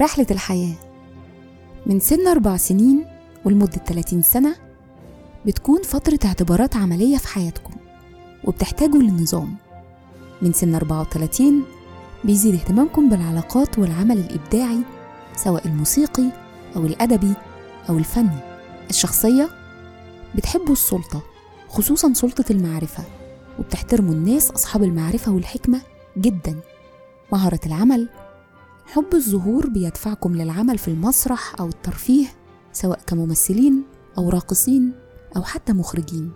رحلة الحياة. من سن أربع سنين ولمدة 30 سنة بتكون فترة اعتبارات عملية في حياتكم وبتحتاجوا للنظام. من سن 34 بيزيد اهتمامكم بالعلاقات والعمل الإبداعي سواء الموسيقي أو الأدبي أو الفني. الشخصية بتحبوا السلطة خصوصا سلطة المعرفة وبتحترموا الناس أصحاب المعرفة والحكمة جدا. مهارة العمل حب الظهور بيدفعكم للعمل في المسرح أو الترفيه سواء كممثلين أو راقصين أو حتى مخرجين.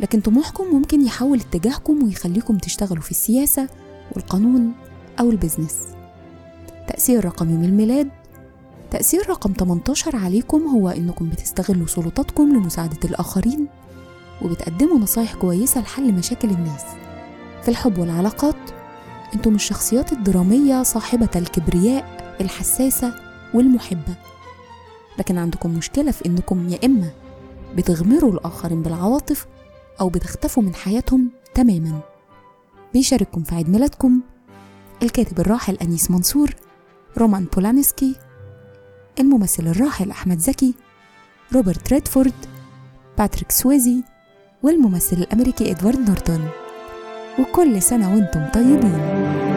لكن طموحكم ممكن يحول اتجاهكم ويخليكم تشتغلوا في السياسة والقانون أو البزنس. تأثير رقم يوم الميلاد. تأثير رقم 18 عليكم هو إنكم بتستغلوا سلطاتكم لمساعدة الآخرين وبتقدموا نصايح كويسة لحل مشاكل الناس. في الحب والعلاقات أنتم الشخصيات الدرامية صاحبة الكبرياء الحساسة والمحبة لكن عندكم مشكلة في إنكم يا إما بتغمروا الآخرين بالعواطف أو بتختفوا من حياتهم تماما. بيشارككم في عيد ميلادكم الكاتب الراحل أنيس منصور رومان بولانسكي الممثل الراحل أحمد زكي روبرت ريدفورد باتريك سويزي والممثل الأمريكي إدوارد نورتون. وكل سنة وأنتم طيبين.